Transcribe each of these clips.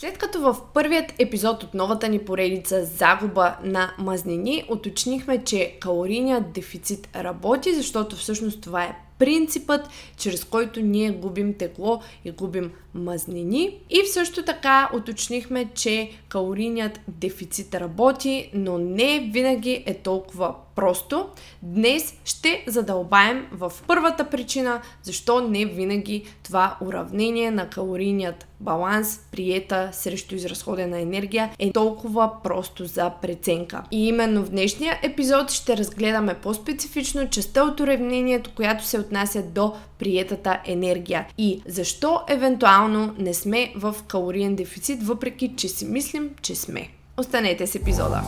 След като в първият епизод от новата ни поредица Загуба на мазнини уточнихме, че калорийният дефицит работи, защото всъщност това е принципът, чрез който ние губим тегло и губим мазнини. И също така уточнихме, че калорийният дефицит работи, но не винаги е толкова просто. Днес ще задълбаем в първата причина, защо не винаги това уравнение на калорийният баланс, приета срещу изразходена енергия е толкова просто за преценка. И именно в днешния епизод ще разгледаме по-специфично частта от уравнението, която се отнася до приетата енергия и защо евентуално не сме в калориен дефицит, въпреки че си мислим, че сме. Останете с епизода!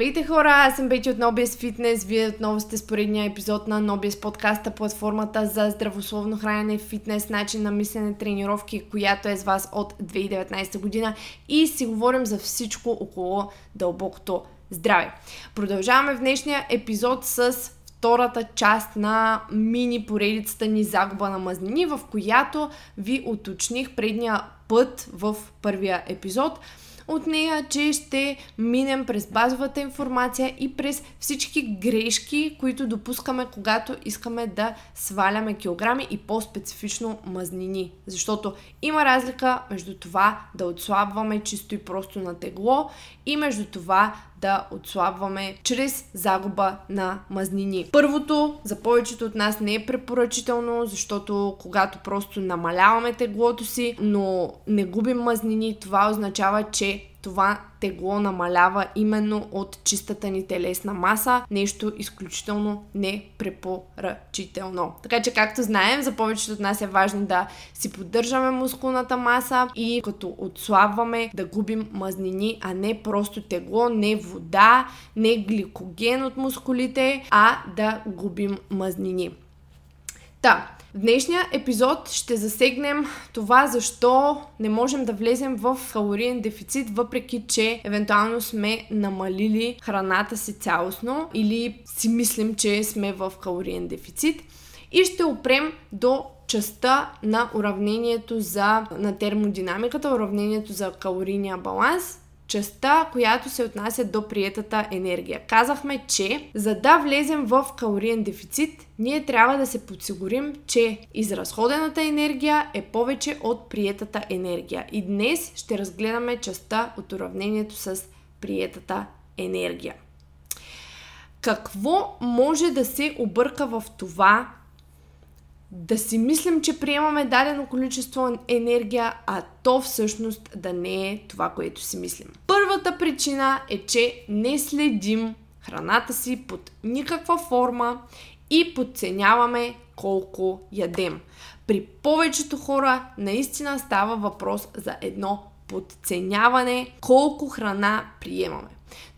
Здравейте хора, аз съм Бети от Nobies Fitness. Вие отново сте с поредния епизод на Nobies подкаста, платформата за здравословно хранене, фитнес, начин на мислене, тренировки, която е с вас от 2019 година и си говорим за всичко около дълбокото здраве. Продължаваме в днешния епизод с втората част на мини поредицата ни загуба на мазнини, в която ви уточних предния път в първия епизод – от нея, че ще минем през базовата информация и през всички грешки, които допускаме, когато искаме да сваляме килограми и по-специфично мазнини. Защото има разлика между това да отслабваме чисто и просто на тегло и между това да отслабваме чрез загуба на мазнини. Първото за повечето от нас не е препоръчително, защото когато просто намаляваме теглото си, но не губим мазнини, това означава, че това тегло намалява именно от чистата ни телесна маса. Нещо изключително непрепоръчително. Така че, както знаем, за повечето от нас е важно да си поддържаме мускулната маса и като отслабваме да губим мазнини, а не просто тегло, не вода, не гликоген от мускулите, а да губим мазнини. Та, в днешния епизод ще засегнем това защо не можем да влезем в калориен дефицит, въпреки че евентуално сме намалили храната си цялостно или си мислим, че сме в калориен дефицит. И ще опрем до частта на уравнението за, на термодинамиката, уравнението за калорийния баланс, частта, която се отнася до приетата енергия. Казахме, че за да влезем в калориен дефицит, ние трябва да се подсигурим, че изразходената енергия е повече от приетата енергия. И днес ще разгледаме частта от уравнението с приетата енергия. Какво може да се обърка в това да си мислим, че приемаме дадено количество енергия, а то всъщност да не е това, което си мислим. Първата причина е, че не следим храната си под никаква форма и подценяваме колко ядем. При повечето хора наистина става въпрос за едно подценяване колко храна приемаме.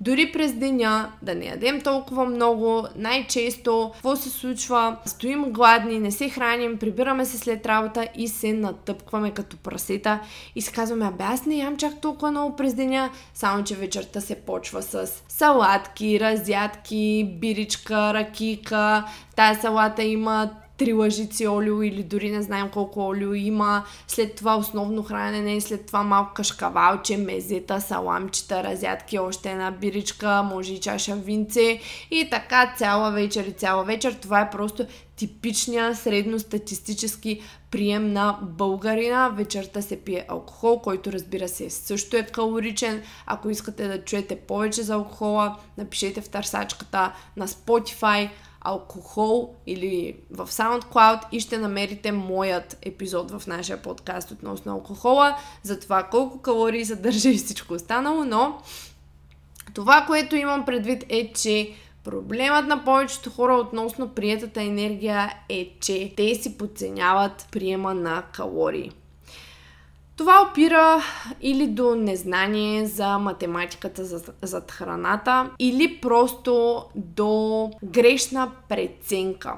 Дори през деня да не ядем толкова много, най-често какво се случва? Стоим гладни, не се храним, прибираме се след работа и се натъпкваме като прасета и си казваме, абе аз не ям чак толкова много през деня, само че вечерта се почва с салатки, разядки, биричка, ракика, тая салата има три лъжици олио или дори не знаем колко олио има. След това основно хранене, след това малко кашкавалче, мезета, саламчета, разядки, още една биричка, може и чаша винце и така цяла вечер и цяла вечер. Това е просто типичния средностатистически прием на българина. Вечерта се пие алкохол, който разбира се също е калоричен. Ако искате да чуете повече за алкохола, напишете в търсачката на Spotify алкохол или в SoundCloud и ще намерите моят епизод в нашия подкаст относно алкохола, за това колко калории съдържа и всичко останало, но това, което имам предвид е, че Проблемът на повечето хора относно приетата енергия е, че те си подценяват приема на калории. Това опира или до незнание за математиката зад храната, или просто до грешна преценка.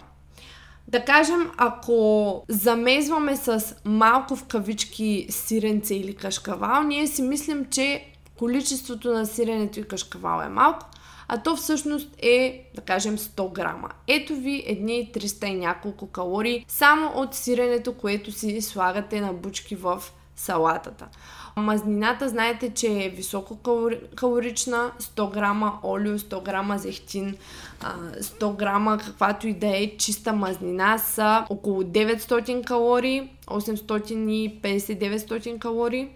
Да кажем, ако замезваме с малко в кавички сиренце или кашкавал, ние си мислим, че количеството на сиренето и кашкавал е малко, а то всъщност е, да кажем, 100 грама. Ето ви едни 300 и няколко калории само от сиренето, което си слагате на бучки в салатата. Мазнината, знаете, че е високо калорична, 100 грама олио, 100 грама зехтин, 100 грама каквато и да е чиста мазнина са около 900 калории, 850-900 калории.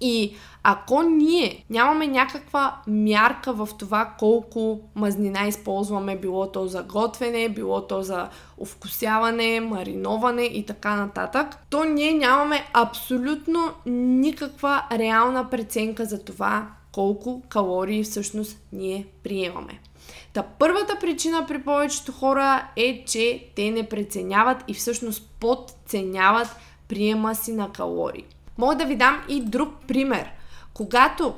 И ако ние нямаме някаква мярка в това колко мазнина използваме, било то за готвене, било то за овкусяване, мариноване и така нататък, то ние нямаме абсолютно никаква реална преценка за това колко калории всъщност ние приемаме. Та първата причина при повечето хора е, че те не преценяват и всъщност подценяват приема си на калории. Мога да ви дам и друг пример. Когато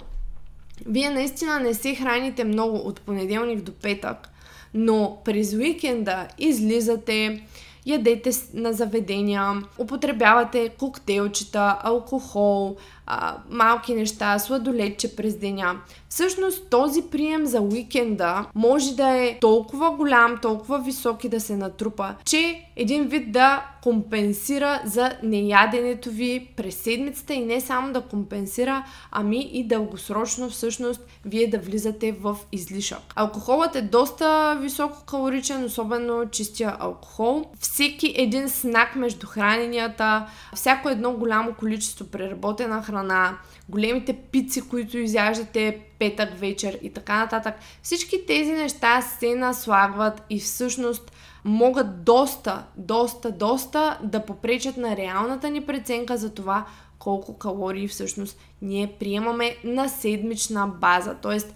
вие наистина не се храните много от понеделник до петък, но през уикенда излизате, ядете на заведения, употребявате коктейлчета, алкохол, а, малки неща, сладолетче през деня. Всъщност този прием за уикенда може да е толкова голям, толкова висок и да се натрупа, че един вид да компенсира за неяденето ви през седмицата и не само да компенсира, ами и дългосрочно всъщност вие да влизате в излишък. Алкохолът е доста високо калоричен, особено чистия алкохол. Всеки един снак между храненията, всяко едно голямо количество преработена храна храна, големите пици, които изяждате петък вечер и така нататък. Всички тези неща се наслагват и всъщност могат доста, доста, доста да попречат на реалната ни преценка за това колко калории всъщност ние приемаме на седмична база. Тоест,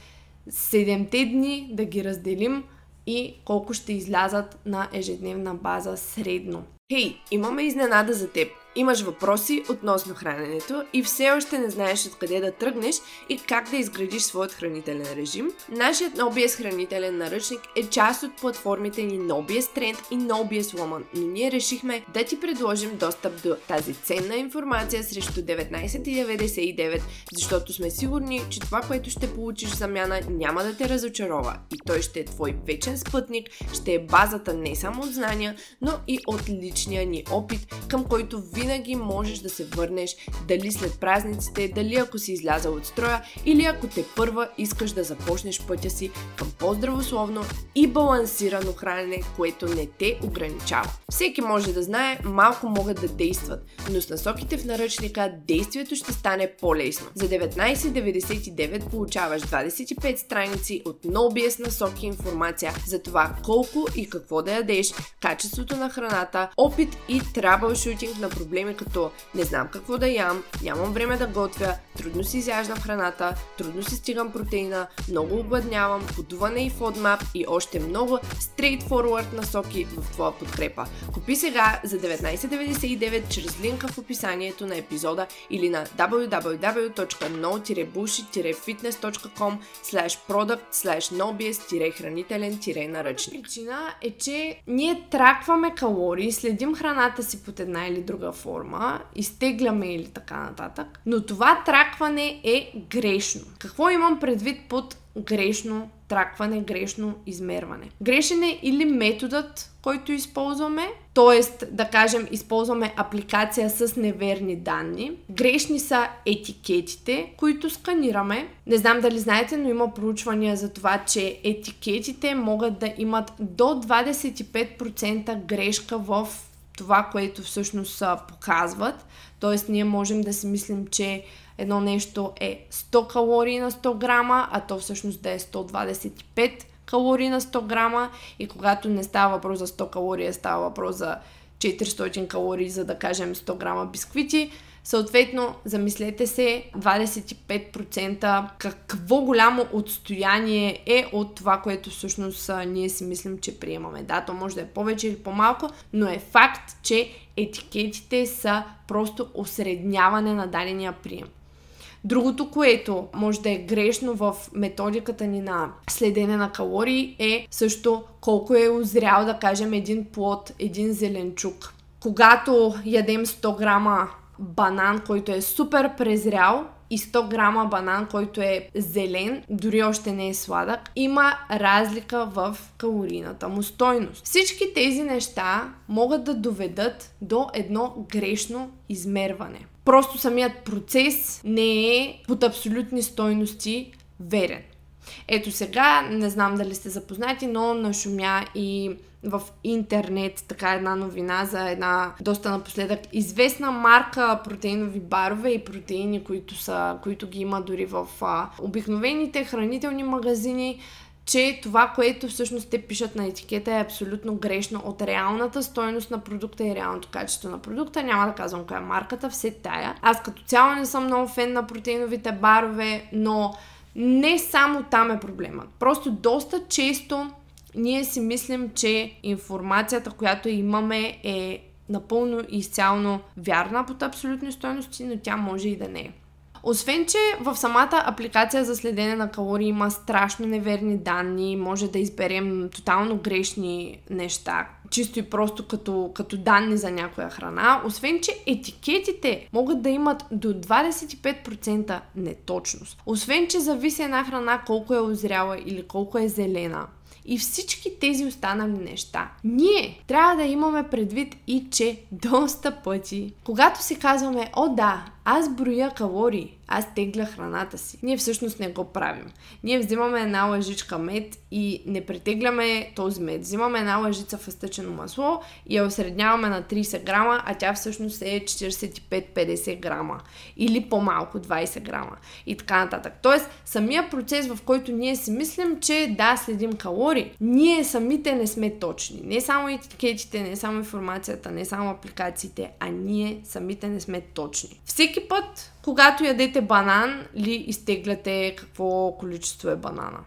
седемте дни да ги разделим и колко ще излязат на ежедневна база средно. Хей, hey, имаме изненада за теб. Имаш въпроси относно храненето и все още не знаеш откъде да тръгнеш и как да изградиш своят хранителен режим? Нашият NoBS хранителен наръчник е част от платформите ни NoBS Trend и NoBS Woman, но ние решихме да ти предложим достъп до тази ценна информация срещу 19,99, защото сме сигурни, че това, което ще получиш в замяна няма да те разочарова и той ще е твой вечен спътник, ще е базата не само от знания, но и от личния ни опит, към който винаги винаги можеш да се върнеш, дали след празниците, дали ако си излязал от строя или ако те първа искаш да започнеш пътя си към по-здравословно и балансирано хранене, което не те ограничава. Всеки може да знае, малко могат да действат, но с насоките в наръчника действието ще стане по-лесно. За 19,99 получаваш 25 страници от NoBS насоки информация за това колко и какво да ядеш, качеството на храната, опит и шутинг на проблеми проблеми като не знам какво да ям, нямам време да готвя, трудно си изяждам храната, трудно си стигам протеина, много обладнявам, подуване и фодмап и още много straightforward насоки в твоя подкрепа. Купи сега за 19,99 чрез линка в описанието на епизода или на www.no-bullshit-fitness.com slash product slash nobies-хранителен-наръчник. Причина е, че ние тракваме калории, следим храната си под една или друга форма, изтегляме или така нататък. Но това тракване е грешно. Какво имам предвид под грешно тракване, грешно измерване? Грешен е или методът, който използваме, т.е. да кажем използваме апликация с неверни данни. Грешни са етикетите, които сканираме. Не знам дали знаете, но има проучвания за това, че етикетите могат да имат до 25% грешка в това, което всъщност показват. Тоест, ние можем да си мислим, че едно нещо е 100 калории на 100 грама, а то всъщност да е 125 калории на 100 грама и когато не става въпрос за 100 калории, става въпрос за 400 калории, за да кажем 100 грама бисквити, Съответно, замислете се 25% какво голямо отстояние е от това, което всъщност ние си мислим, че приемаме. Да, то може да е повече или по-малко, но е факт, че етикетите са просто осредняване на дадения прием. Другото, което може да е грешно в методиката ни на следене на калории е също колко е озрял, да кажем, един плод, един зеленчук. Когато ядем 100 грама банан, който е супер презрял, и 100 грама банан, който е зелен, дори още не е сладък, има разлика в калорийната му стойност. Всички тези неща могат да доведат до едно грешно измерване. Просто самият процес не е под абсолютни стойности верен. Ето сега, не знам дали сте запознати, но нашумя и в интернет така една новина за една доста напоследък известна марка протеинови барове и протеини, които, са, които ги има дори в а, обикновените хранителни магазини, че това, което всъщност те пишат на етикета е абсолютно грешно от реалната стойност на продукта и реалното качество на продукта. Няма да казвам коя е марката, все тая. Аз като цяло не съм много фен на протеиновите барове, но не само там е проблемът. Просто доста често ние си мислим, че информацията, която имаме е напълно и изцяло вярна под абсолютни стоености, но тя може и да не е. Освен, че в самата апликация за следене на калории има страшно неверни данни, може да изберем тотално грешни неща, чисто и просто като, като данни за някоя храна. Освен, че етикетите могат да имат до 25% неточност. Освен, че зависи една храна колко е озряла или колко е зелена и всички тези останали неща. Ние трябва да имаме предвид и, че доста пъти, когато си казваме, о да, аз броя калории, аз тегля храната си. Ние всъщност не го правим. Ние взимаме една лъжичка мед и не притегляме този мед. Взимаме една лъжица фъстъчено масло и я осредняваме на 30 грама, а тя всъщност е 45-50 грама. Или по-малко 20 грама. И така нататък. Тоест, самия процес, в който ние си мислим, че да, следим калории, ние самите не сме точни. Не само етикетите, не само информацията, не само апликациите, а ние самите не сме точни. Всеки път, когато ядете банан, ли изтегляте какво количество е банана?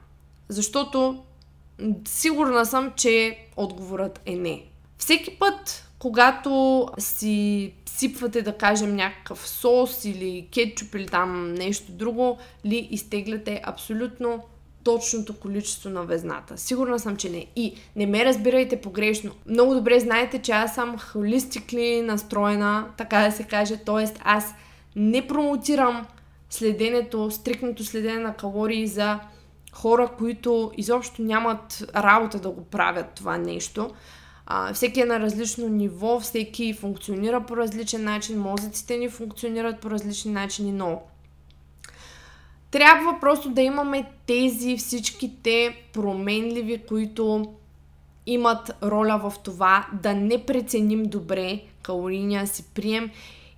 Защото сигурна съм, че отговорът е не. Всеки път, когато си сипвате, да кажем, някакъв сос или кетчуп или там нещо друго, ли изтегляте абсолютно точното количество на везната. Сигурна съм, че не. И не ме разбирайте погрешно. Много добре знаете, че аз съм холистикли настроена, така да се каже. Тоест, аз не промотирам следенето, стрикното следене на калории за хора, които изобщо нямат работа да го правят това нещо. А, всеки е на различно ниво, всеки функционира по различен начин, мозъците ни функционират по различни начини, но трябва просто да имаме тези всичките променливи, които имат роля в това да не преценим добре калорийния си прием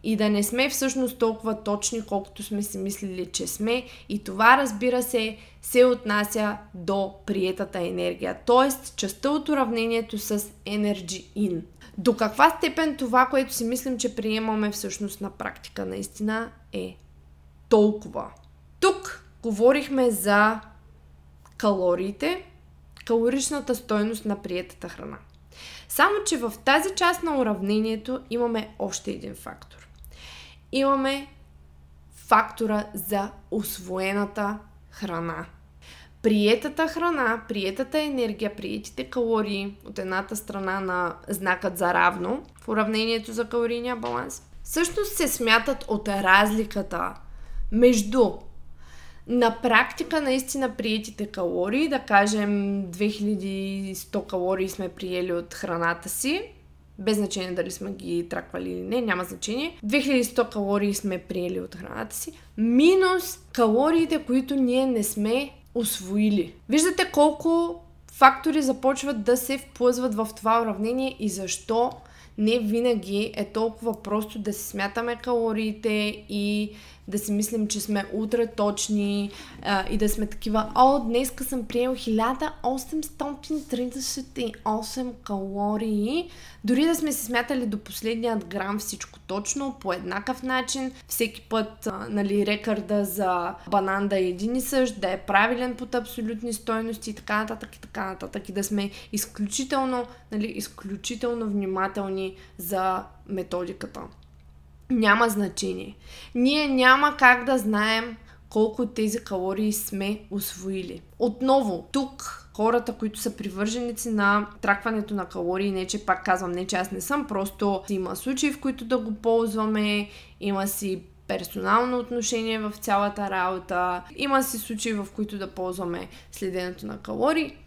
и да не сме всъщност толкова точни, колкото сме си мислили, че сме. И това, разбира се, се отнася до приетата енергия, т.е. частта от уравнението с Energy In. До каква степен това, което си мислим, че приемаме всъщност на практика наистина е толкова. Тук говорихме за калориите, калоричната стойност на приетата храна. Само, че в тази част на уравнението имаме още един фактор имаме фактора за освоената храна. Приетата храна, приетата енергия, приетите калории от едната страна на знакът за равно в уравнението за калорийния баланс, всъщност се смятат от разликата между на практика наистина приетите калории, да кажем 2100 калории сме приели от храната си, без значение дали сме ги траквали или не, няма значение. 2100 калории сме приели от храната си, минус калориите, които ние не сме освоили. Виждате колко фактори започват да се вплъзват в това уравнение и защо не винаги е толкова просто да си смятаме калориите и да си мислим, че сме утре точни а, и да сме такива, о, днеска съм приел 1838 калории, дори да сме си смятали до последният грам всичко точно, по еднакъв начин, всеки път, а, нали, рекърда за банан да е един и същ, да е правилен под абсолютни стойности и така нататък и така нататък и да сме изключително, нали, изключително внимателни за методиката. Няма значение. Ние няма как да знаем колко от тези калории сме освоили. Отново, тук хората, които са привърженици на тракването на калории, не че пак казвам, не че аз не съм, просто има случаи, в които да го ползваме, има си персонално отношение в цялата работа, има си случаи, в които да ползваме следенето на калории,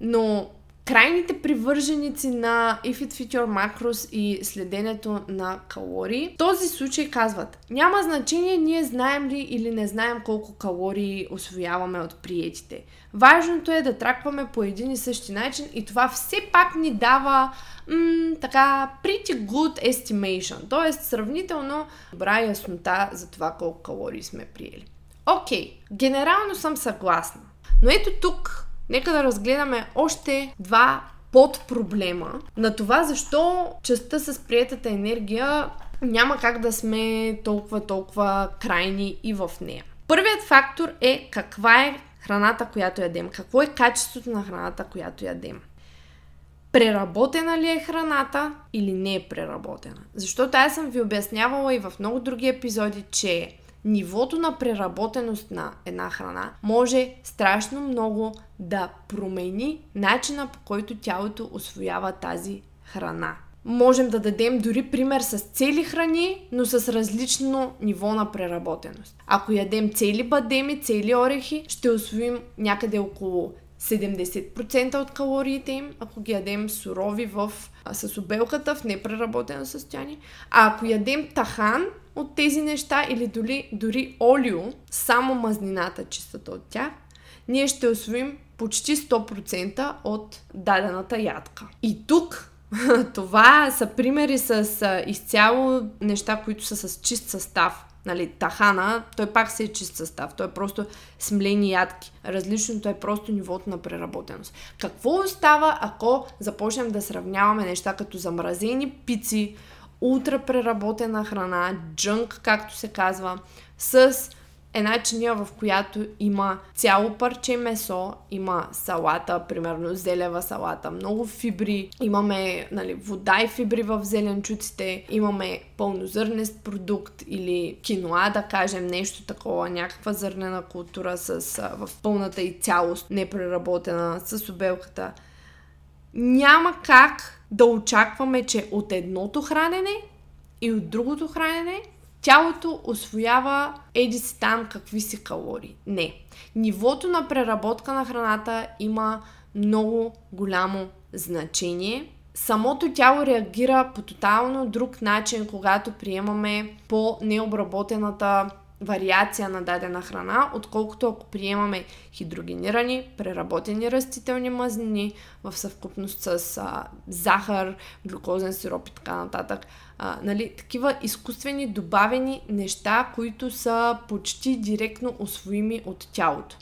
но крайните привърженици на If It Fit Your Macros и следенето на калории, в този случай казват, няма значение ние знаем ли или не знаем колко калории освояваме от приетите. Важното е да тракваме по един и същи начин и това все пак ни дава м- така pretty good estimation, т.е. сравнително добра яснота за това колко калории сме приели. Окей, okay, генерално съм съгласна. Но ето тук Нека да разгледаме още два подпроблема на това защо частта с приятата енергия няма как да сме толкова, толкова крайни и в нея. Първият фактор е каква е храната, която ядем. Какво е качеството на храната, която ядем. Преработена ли е храната или не е преработена? Защото аз съм ви обяснявала и в много други епизоди, че нивото на преработеност на една храна може страшно много да промени начина по който тялото освоява тази храна. Можем да дадем дори пример с цели храни, но с различно ниво на преработеност. Ако ядем цели бадеми, цели орехи, ще освоим някъде около 70% от калориите им, ако ги ядем сурови в, а, с обелката в непреработено състояние. А ако ядем тахан от тези неща или дори, дори олио, само мазнината чистата от тях, ние ще освоим почти 100% от дадената ядка. И тук това са примери с изцяло неща, които са с чист състав нали, тахана, той пак се е чист състав. Той е просто смлени ядки. Различното е просто нивото на преработеност. Какво остава, ако започнем да сравняваме неща като замразени пици, ултрапреработена храна, джънк, както се казва, с една чиния, в която има цяло парче месо, има салата, примерно зелева салата, много фибри, имаме нали, вода и фибри в зеленчуците, имаме пълнозърнест продукт или киноа, да кажем, нещо такова, някаква зърнена култура с, в пълната и цялост, непреработена с обелката. Няма как да очакваме, че от едното хранене и от другото хранене тялото освоява еди си там какви си калории. Не. Нивото на преработка на храната има много голямо значение. Самото тяло реагира по тотално друг начин, когато приемаме по необработената вариация на дадена храна, отколкото ако приемаме хидрогенирани, преработени растителни мазнини в съвкупност с а, захар, глюкозен сироп и така нататък. А, нали, такива изкуствени добавени неща, които са почти директно освоими от тялото.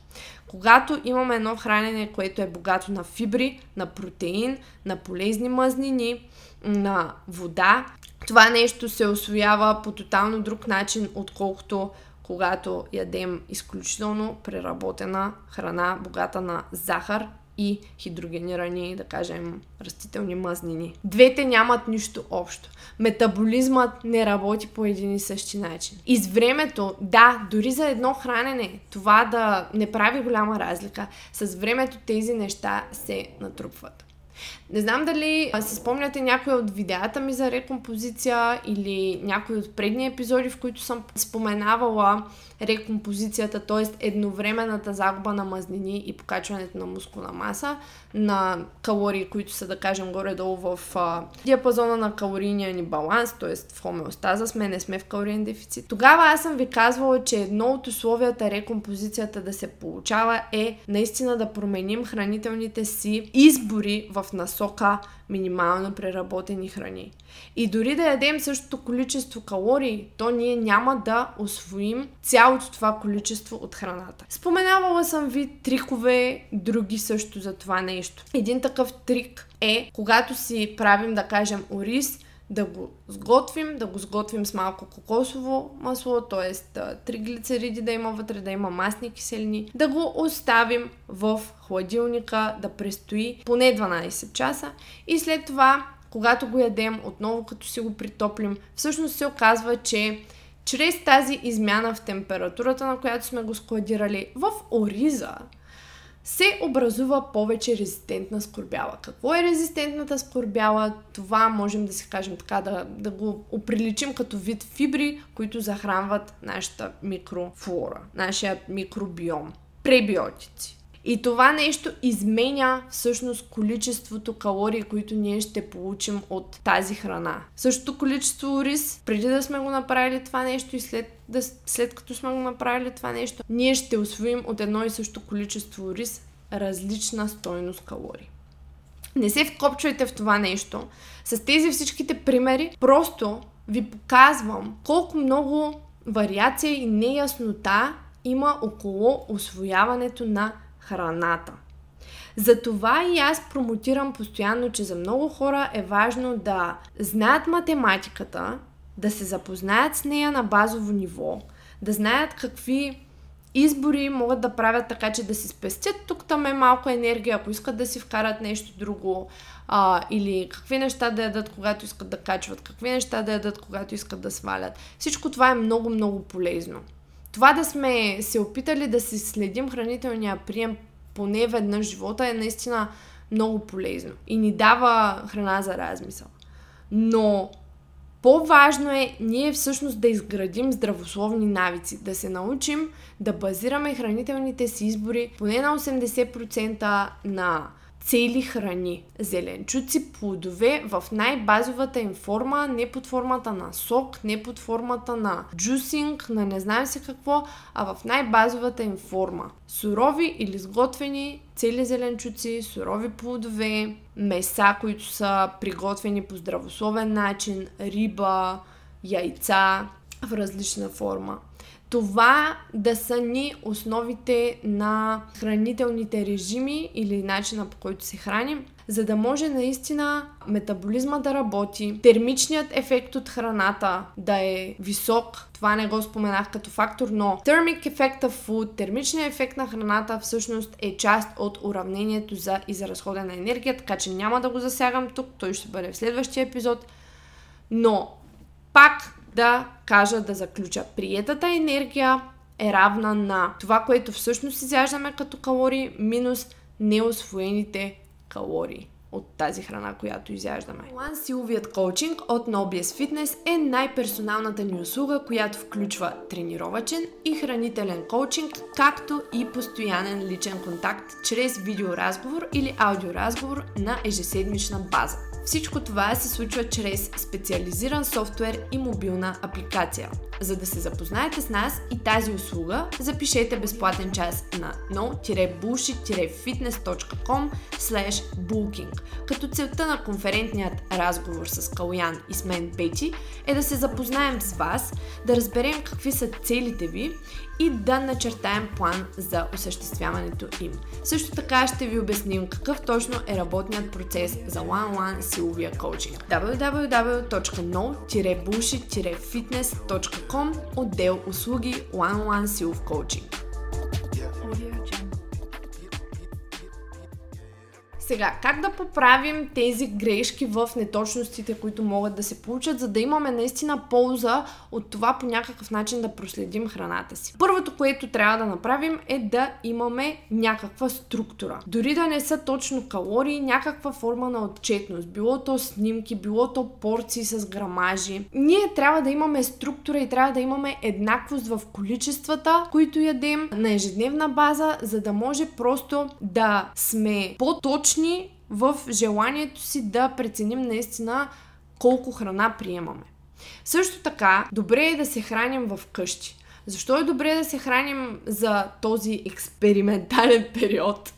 Когато имаме едно хранене, което е богато на фибри, на протеин, на полезни мазнини, на вода, това нещо се освоява по тотално друг начин, отколкото когато ядем изключително преработена храна, богата на захар и хидрогенирани, да кажем, растителни мазнини. Двете нямат нищо общо. Метаболизмът не работи по един и същи начин. И с времето, да, дори за едно хранене, това да не прави голяма разлика, с времето тези неща се натрупват. Не знам дали си спомняте някои от видеята ми за рекомпозиция или някои от предни епизоди, в които съм споменавала рекомпозицията, т.е. едновременната загуба на мазнини и покачването на мускулна маса, на калории, които са, да кажем, горе-долу в а, диапазона на калорийния ни баланс, т.е. в хомеостаза сме, не сме в калориен дефицит. Тогава аз съм ви казвала, че едно от условията рекомпозицията да се получава е наистина да променим хранителните си избори в насока минимално преработени храни. И дори да ядем същото количество калории, то ние няма да освоим цялото това количество от храната. Споменавала съм ви трикове, други също за това нещо. Един такъв трик е, когато си правим, да кажем, ориз, да го сготвим, да го сготвим с малко кокосово масло, т.е. триглицериди да има вътре, да има масни киселини, да го оставим в хладилника да престои поне 12 часа и след това когато го ядем, отново като си го притоплим, всъщност се оказва, че чрез тази измяна в температурата, на която сме го складирали в ориза, се образува повече резистентна скорбяла. Какво е резистентната скорбяла? Това можем да си кажем така, да, да го оприличим като вид фибри, които захранват нашата микрофлора, нашия микробиом. Пребиотици. И това нещо изменя всъщност количеството калории, които ние ще получим от тази храна. Същото количество рис, преди да сме го направили това нещо и след, да, след като сме го направили това нещо, ние ще освоим от едно и също количество рис различна стойност калории. Не се вкопчвайте в това нещо. С тези всичките примери просто ви показвам колко много вариация и неяснота има около освояването на храната. Затова и аз промотирам постоянно, че за много хора е важно да знаят математиката, да се запознаят с нея на базово ниво, да знаят какви избори могат да правят така, че да си спестят тук там е малко енергия, ако искат да си вкарат нещо друго, а, или какви неща да ядат, когато искат да качват, какви неща да ядат, когато искат да свалят. Всичко това е много, много полезно. Това да сме се опитали да си следим хранителния прием поне веднъж живота е наистина много полезно и ни дава храна за размисъл. Но по-важно е ние всъщност да изградим здравословни навици, да се научим да базираме хранителните си избори поне на 80% на цели храни. Зеленчуци, плодове в най-базовата им форма, не под формата на сок, не под формата на джусинг, на не знам се какво, а в най-базовата им форма. Сурови или сготвени цели зеленчуци, сурови плодове, меса, които са приготвени по здравословен начин, риба, яйца в различна форма това да са ни основите на хранителните режими или начина по който се храним, за да може наистина метаболизма да работи, термичният ефект от храната да е висок. Това не го споменах като фактор, но effect of food, термичният ефект на храната всъщност е част от уравнението за изразходена на енергия, така че няма да го засягам тук, той ще бъде в следващия епизод. Но пак да кажа, да заключа. Приетата енергия е равна на това, което всъщност изяждаме като калории, минус неосвоените калории от тази храна, която изяждаме. One силовият коучинг от Nobies Fitness е най-персоналната ни услуга, която включва тренировачен и хранителен коучинг, както и постоянен личен контакт чрез видеоразговор или аудиоразговор на ежеседмична база. Всичко това се случва чрез специализиран софтуер и мобилна апликация. За да се запознаете с нас и тази услуга, запишете безплатен час на no-bullshit-fitness.com booking, като целта на конферентният разговор с Калуян и с мен Бети е да се запознаем с вас, да разберем какви са целите ви и да начертаем план за осъществяването им. Също така ще ви обясним какъв точно е работният процес за one-on-one силовия коучинг. www.no-bullshit-fitness.com отдел услуги one-on-one силов коучинг. Сега, как да поправим тези грешки в неточностите, които могат да се получат, за да имаме наистина полза от това по някакъв начин да проследим храната си? Първото, което трябва да направим е да имаме някаква структура. Дори да не са точно калории, някаква форма на отчетност. Било то снимки, било то порции с грамажи. Ние трябва да имаме структура и трябва да имаме еднаквост в количествата, които ядем на ежедневна база, за да може просто да сме по-точни точни в желанието си да преценим наистина колко храна приемаме. Също така, добре е да се храним в къщи. Защо е добре да се храним за този експериментален период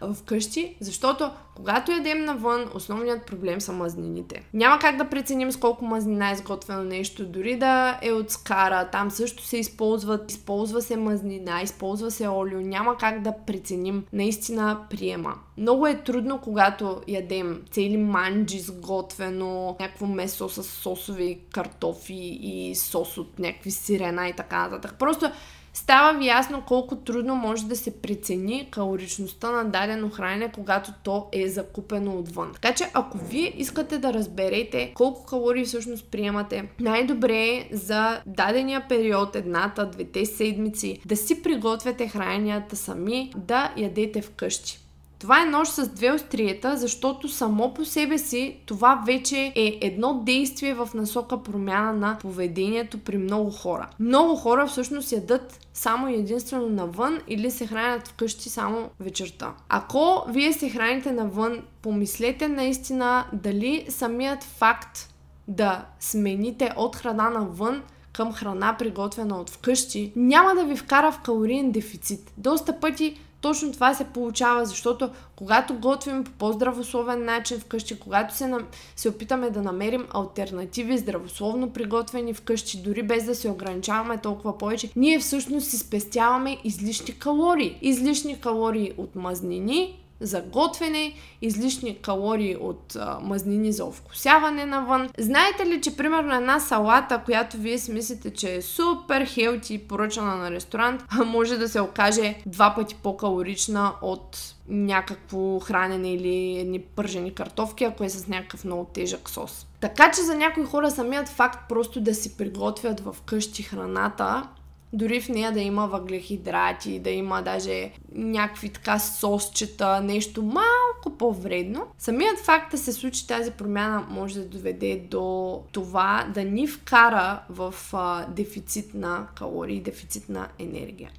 в къщи? Защото когато ядем навън, основният проблем са мазнините. Няма как да преценим с колко мазнина е изготвено нещо, дори да е от скара, там също се използват, използва се мазнина, използва се олио, няма как да преценим наистина приема. Много е трудно, когато ядем цели манджи сготвено, някакво месо с сосови картофи и сос от някакви сирена и така нататък. Просто става ви ясно колко трудно може да се прецени калоричността на дадено хранене, когато то е закупено отвън. Така че ако вие искате да разберете колко калории всъщност приемате, най-добре е за дадения период, едната, двете седмици, да си приготвяте храненията сами, да ядете вкъщи. Това е нож с две остриета, защото само по себе си това вече е едно действие в насока промяна на поведението при много хора. Много хора всъщност ядат само единствено навън или се хранят вкъщи само вечерта. Ако вие се храните навън, помислете наистина дали самият факт да смените от храна навън към храна, приготвена от вкъщи, няма да ви вкара в калориен дефицит. Доста пъти точно това се получава, защото когато готвим по по-здравословен начин вкъщи, когато се, се опитаме да намерим альтернативи, здравословно приготвени вкъщи, дори без да се ограничаваме толкова повече, ние всъщност си спестяваме излишни калории. Излишни калории от мазнини, за готвене, излишни калории от а, мазнини за овкусяване навън. Знаете ли, че примерно една салата, която вие си мислите, че е супер хелти, поръчана на ресторант, може да се окаже два пъти по-калорична от някакво хранене или едни пържени картофки, ако е с някакъв много тежък сос. Така че за някои хора самият факт просто да си приготвят в къщи храната дори в нея да има въглехидрати, да има даже някакви така сосчета, нещо малко по-вредно. Самият факт да се случи тази промяна може да доведе до това да ни вкара в а, дефицит на калории, дефицит на енергия.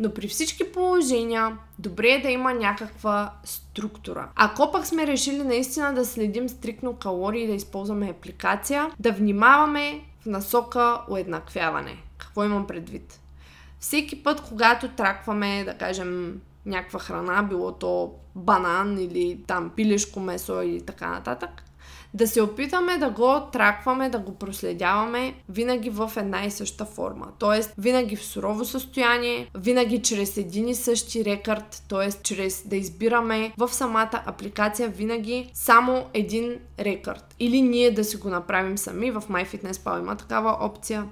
Но при всички положения, добре е да има някаква структура. Ако пък сме решили наистина да следим стрикно калории и да използваме апликация, да внимаваме в насока уеднаквяване. Какво имам предвид? Всеки път, когато тракваме, да кажем, някаква храна, било то банан или там пилешко месо или така нататък, да се опитаме да го тракваме, да го проследяваме винаги в една и съща форма. Тоест, винаги в сурово състояние, винаги чрез един и същи рекърд, т.е. чрез да избираме в самата апликация винаги само един рекърд. Или ние да си го направим сами, в MyFitnessPal има такава опция.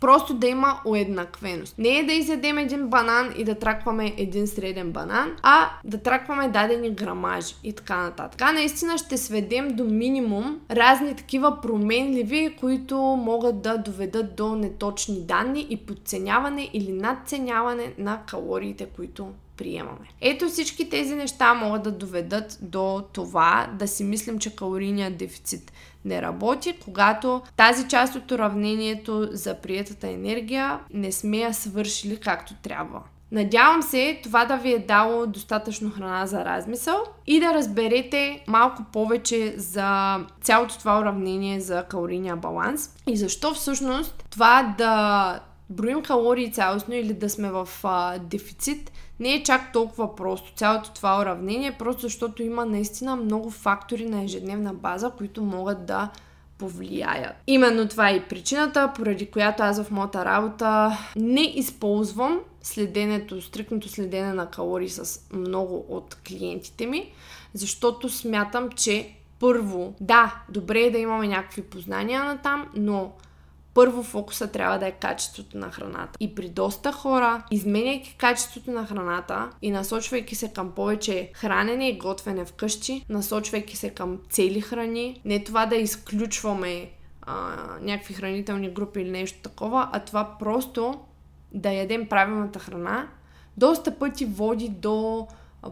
Просто да има уеднаквеност. Не е да изядем един банан и да тракваме един среден банан, а да тракваме дадени грамажи и така нататък. Така наистина ще сведем до минимум разни такива променливи, които могат да доведат до неточни данни и подценяване или надценяване на калориите, които приемаме. Ето всички тези неща могат да доведат до това да си мислим, че калорийният дефицит не работи, когато тази част от уравнението за приетата енергия не сме я свършили както трябва. Надявам се това да ви е дало достатъчно храна за размисъл и да разберете малко повече за цялото това уравнение за калорийния баланс и защо всъщност това да броим калории цялостно или да сме в а, дефицит не е чак толкова просто. Цялото това уравнение просто защото има наистина много фактори на ежедневна база, които могат да повлияят. Именно това е и причината, поради която аз в моята работа не използвам следенето, стрикното следене на калории с много от клиентите ми, защото смятам, че първо, да, добре е да имаме някакви познания на там, но първо фокуса трябва да е качеството на храната. И при доста хора, изменяйки качеството на храната и насочвайки се към повече хранене и готвене вкъщи, насочвайки се към цели храни, не това да изключваме а, някакви хранителни групи или нещо такова, а това просто да ядем правилната храна, доста пъти води до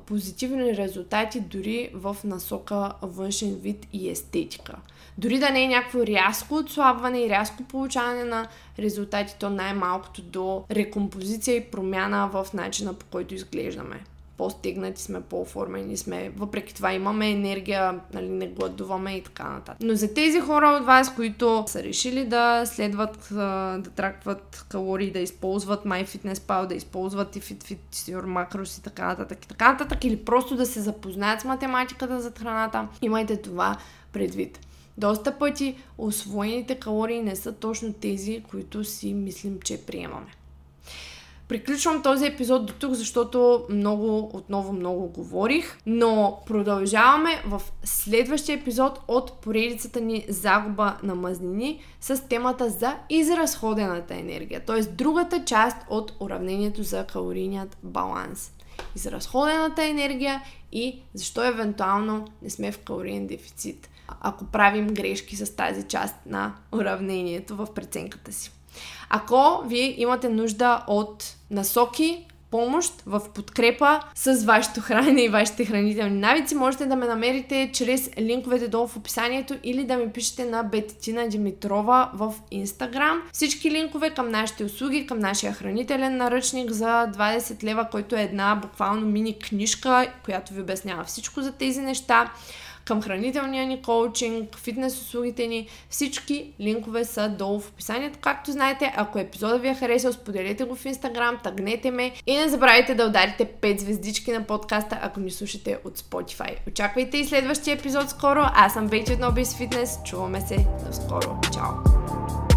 позитивни резултати дори в насока външен вид и естетика. Дори да не е някакво рязко отслабване и рязко получаване на резултати, то най-малкото до рекомпозиция и промяна в начина по който изглеждаме по-стегнати сме, по-оформени сме, въпреки това имаме енергия, нали, не гладуваме и така нататък. Но за тези хора от вас, които са решили да следват, да тракват калории, да използват MyFitnessPal, да използват и FitFit Your Macros и така нататък и така нататък, или просто да се запознаят с математиката за храната, имайте това предвид. Доста пъти освоените калории не са точно тези, които си мислим, че приемаме. приключвам този епизод до тук, защото много, отново много говорих, но продължаваме в следващия епизод от поредицата ни Загуба на мазнини с темата за изразходената енергия, т.е. другата част от уравнението за калорийният баланс. Изразходената енергия и защо евентуално не сме в калориен дефицит, ако правим грешки с тази част на уравнението в преценката си. Ако вие имате нужда от насоки, помощ, в подкрепа с вашето хранене и вашите хранителни навици, можете да ме намерите чрез линковете долу в описанието или да ми пишете на Бететина Димитрова в Инстаграм. Всички линкове към нашите услуги, към нашия хранителен наръчник за 20 лева, който е една буквално мини книжка, която ви обяснява всичко за тези неща към хранителния ни коучинг, фитнес услугите ни. Всички линкове са долу в описанието. Както знаете, ако епизода ви е харесал, споделете го в Instagram, тагнете ме и не забравяйте да ударите 5 звездички на подкаста, ако ни слушате от Spotify. Очаквайте и следващия епизод скоро. Аз съм от Nobis Fitness. Чуваме се до скоро. Чао!